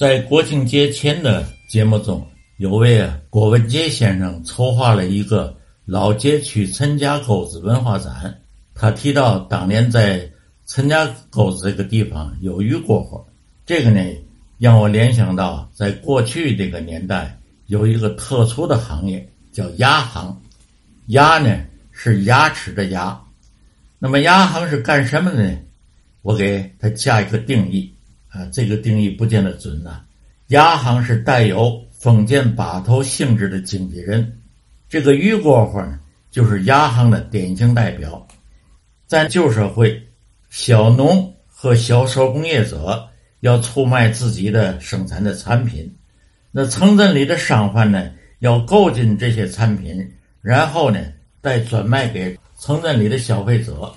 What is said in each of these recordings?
在国庆节前的节目中，有位啊郭文杰先生筹划了一个老街区陈家沟子文化展。他提到，当年在陈家沟子这个地方有鱼过活，这个呢让我联想到，在过去这个年代有一个特殊的行业叫牙行，牙呢是牙齿的牙。那么牙行是干什么的呢？我给他加一个定义啊，这个定义不见得准呐。牙行是带有封建把头性质的经纪人，这个鱼过活呢，就是牙行的典型代表。在旧社会，小农和小手工业者要出卖自己的生产的产品，那城镇里的商贩呢，要购进这些产品，然后呢，再转卖给。城镇里的消费者，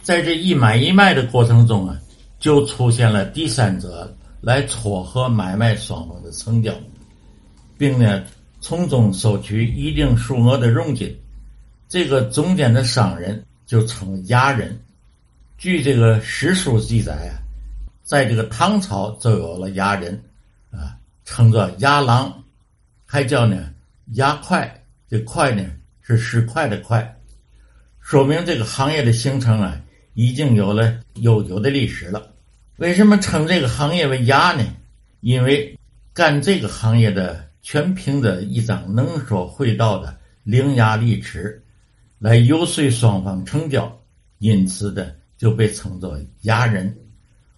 在这一买一卖的过程中啊，就出现了第三者来撮合买卖双方的成交，并呢从中收取一定数额的佣金。这个中间的商人就称牙人。据这个史书记载啊，在这个唐朝就有了牙人，啊，称作牙郎，还叫呢牙快。这快呢是十块的块。说明这个行业的形成啊，已经有了悠久的历史了。为什么称这个行业为牙呢？因为干这个行业的全凭着一张能说会道的伶牙俐齿来游说双方成交，因此的就被称作牙人。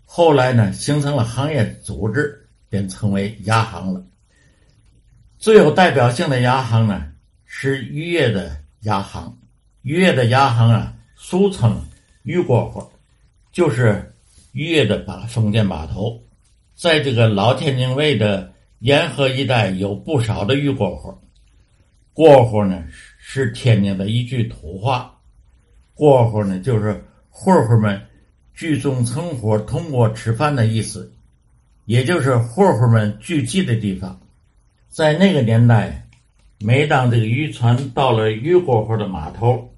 后来呢，形成了行业组织，便称为牙行了。最有代表性的牙行呢，是渔业的牙行。渔业的牙行啊，俗称鱼过活，就是渔业的把封建码头。在这个老天津卫的沿河一带，有不少的鱼过活。过活呢是天津的一句土话，过活呢就是混混们聚众成伙通过吃饭的意思，也就是混混们聚集的地方。在那个年代，每当这个渔船到了渔过活的码头，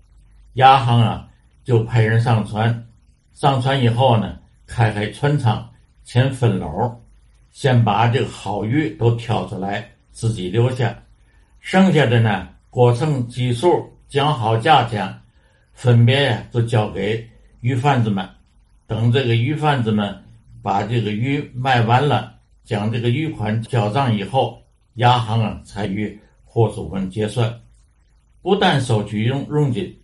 亚行啊，就派人上船，上船以后呢，开开船舱，先分篓，先把这个好鱼都挑出来，自己留下，剩下的呢，过程计数，讲好价钱，分别呀，都交给鱼贩子们。等这个鱼贩子们把这个鱼卖完了，将这个鱼款交账以后，亚行啊，才与货主们结算，不但收取佣佣金。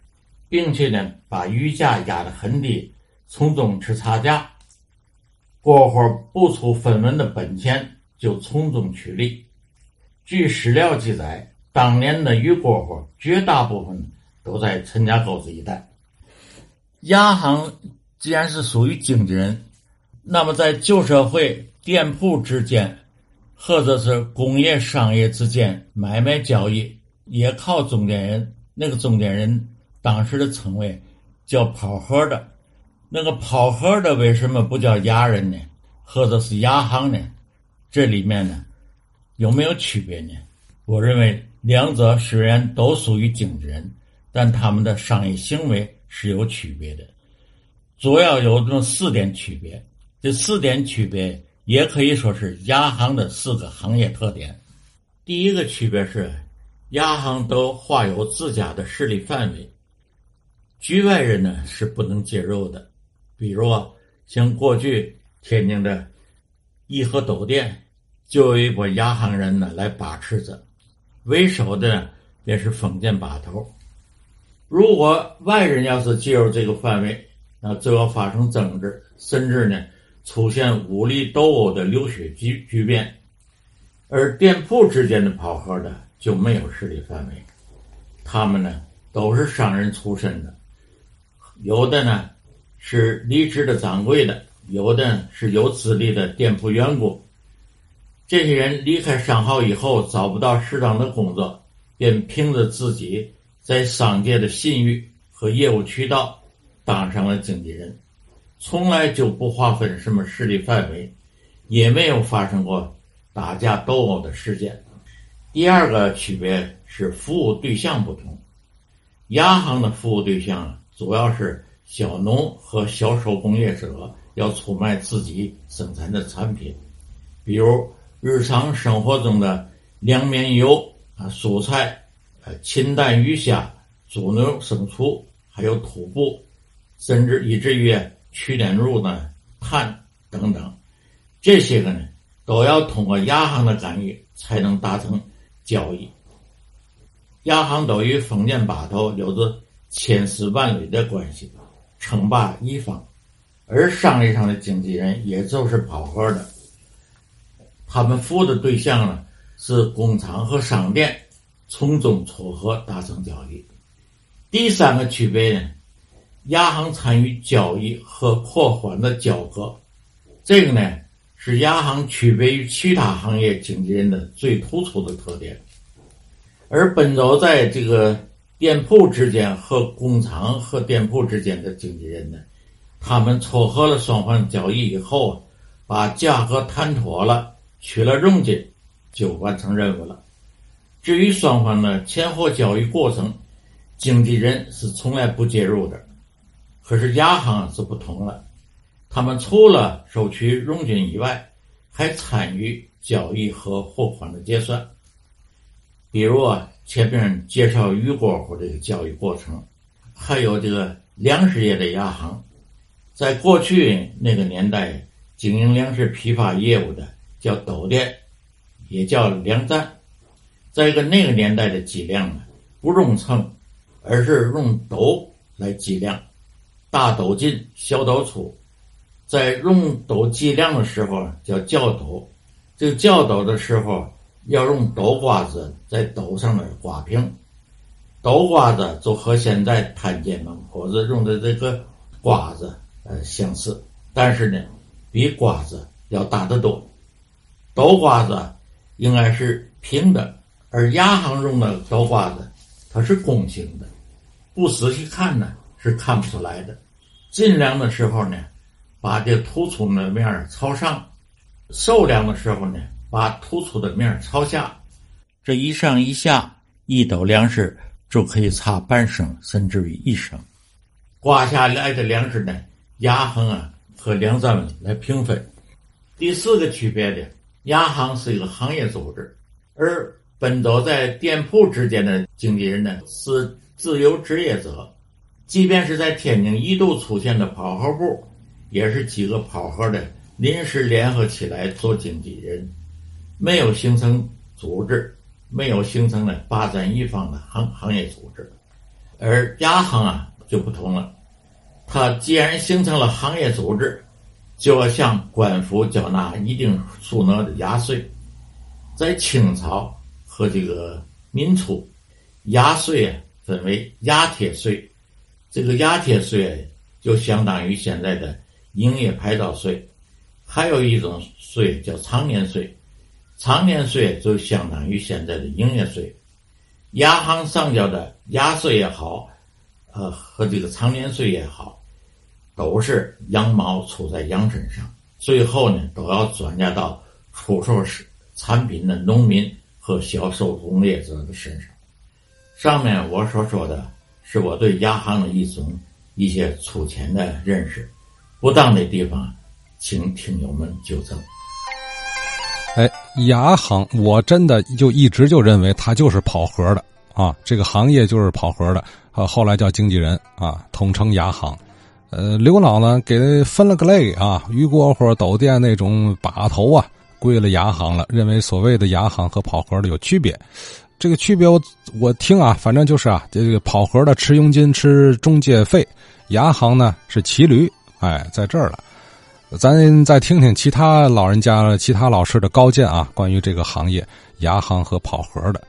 并且呢，把鱼价压得很低，从中吃差价，过活不出分文的本钱，就从中取利。据史料记载，当年的鱼过活绝大部分都在陈家沟子一带。亚行既然是属于经纪人，那么在旧社会店铺之间，或者是工业商业之间买卖交易，也靠中间人。那个中间人。当时的称谓叫跑河的，那个跑河的为什么不叫牙人呢？或者是牙行呢？这里面呢有没有区别呢？我认为两者虽然都属于经纪人，但他们的商业行为是有区别的，主要有这么四点区别。这四点区别也可以说是牙行的四个行业特点。第一个区别是，牙行都划有自家的势力范围。局外人呢是不能介入的，比如啊像过去天津的义和斗店，就有一波亚行人呢来把持着，为首的便是封建把头。如果外人要是介入这个范围，那就要发生争执，甚至呢出现武力斗殴的流血局局面。而店铺之间的跑合的就没有势力范围，他们呢都是商人出身的。有的呢是离职的掌柜的，有的是有资历的店铺员工。这些人离开商号以后找不到适当的工作，便凭着自己在商界的信誉和业务渠道当上了经纪人，从来就不划分什么势力范围，也没有发生过打架斗殴的事件。第二个区别是服务对象不同，亚行的服务对象。主要是小农和小手工业者要出卖自己生产的产品，比如日常生活中的粮面油啊、蔬菜、呃禽蛋鱼虾、猪牛牲畜，还有土布，甚至以至于取点入呢碳等等，这些个呢都要通过亚行的干预才能达成交易。亚行都与封建把头有着千丝万缕的关系，称霸一方，而商业上的经纪人也就是跑河的。他们服务的对象呢是工厂和商店，从中撮合达成交易。第三个区别呢，亚行参与交易和扩宽的交割，这个呢是亚行区别于其他行业经纪人的最突出的特点。而奔走在这个店铺之间和工厂和店铺之间的经纪人呢，他们撮合了双方交易以后，把价格谈妥了。取了佣金，就完成任务了。至于双方的前后交易过程，经纪人是从来不介入的。可是亚行是不同了，他们除了收取佣金以外，还参与交易和货款的结算。比如啊，前面介绍鱼过户这个交易过程，还有这个粮食业的亚行，在过去那个年代经营粮食批发业务的。叫斗店，也叫粮站。在一个那个年代的计量呢，不用称，而是用斗来计量，大斗进，小斗出。在用斗计量的时候叫校斗，这个校斗的时候要用斗瓜子在斗上面刮平。斗瓜子就和现在摊煎饼或者用的这个瓜子呃相似，但是呢，比瓜子要大得多。斗瓜子应该是平的，而亚行用的斗瓜子它是弓形的，不仔细看呢是看不出来的。尽量的时候呢，把这突出的面朝上；受量的时候呢，把突出的面朝下。这一上一下，一斗粮食就可以差半升，甚至于一升。刮下来的粮食呢，牙行啊和粮站来平分。第四个区别的。牙行是一个行业组织，而奔走在店铺之间的经纪人呢是自由职业者。即便是在天津一度出现的跑河部，也是几个跑河的临时联合起来做经纪人，没有形成组织，没有形成了霸占一方的行行业组织。而亚行啊就不同了，它既然形成了行业组织。就要向官府缴纳一定数额的压税，在清朝和这个民初，压税啊分为压贴税，这个压贴税就相当于现在的营业牌照税，还有一种税叫常年税，常年税就相当于现在的营业税，亚行上交的压税也好，呃和这个常年税也好。都是羊毛出在羊身上，最后呢都要转嫁到出售是产品的农民和销售工业者的身上。上面我所说的是我对亚行的一种一些粗浅的认识，不当的地方，请听友们纠正。哎，牙行我真的就一直就认为它就是跑河的啊，这个行业就是跑河的，啊，后来叫经纪人啊，统称牙行。呃，刘老呢给分了个类啊，鱼锅或斗店那种把头啊，归了牙行了。认为所谓的牙行和跑河的有区别，这个区别我我听啊，反正就是啊，这个跑河的吃佣金、吃中介费，牙行呢是骑驴，哎，在这儿了。咱再听听其他老人家、其他老师的高见啊，关于这个行业牙行和跑河的。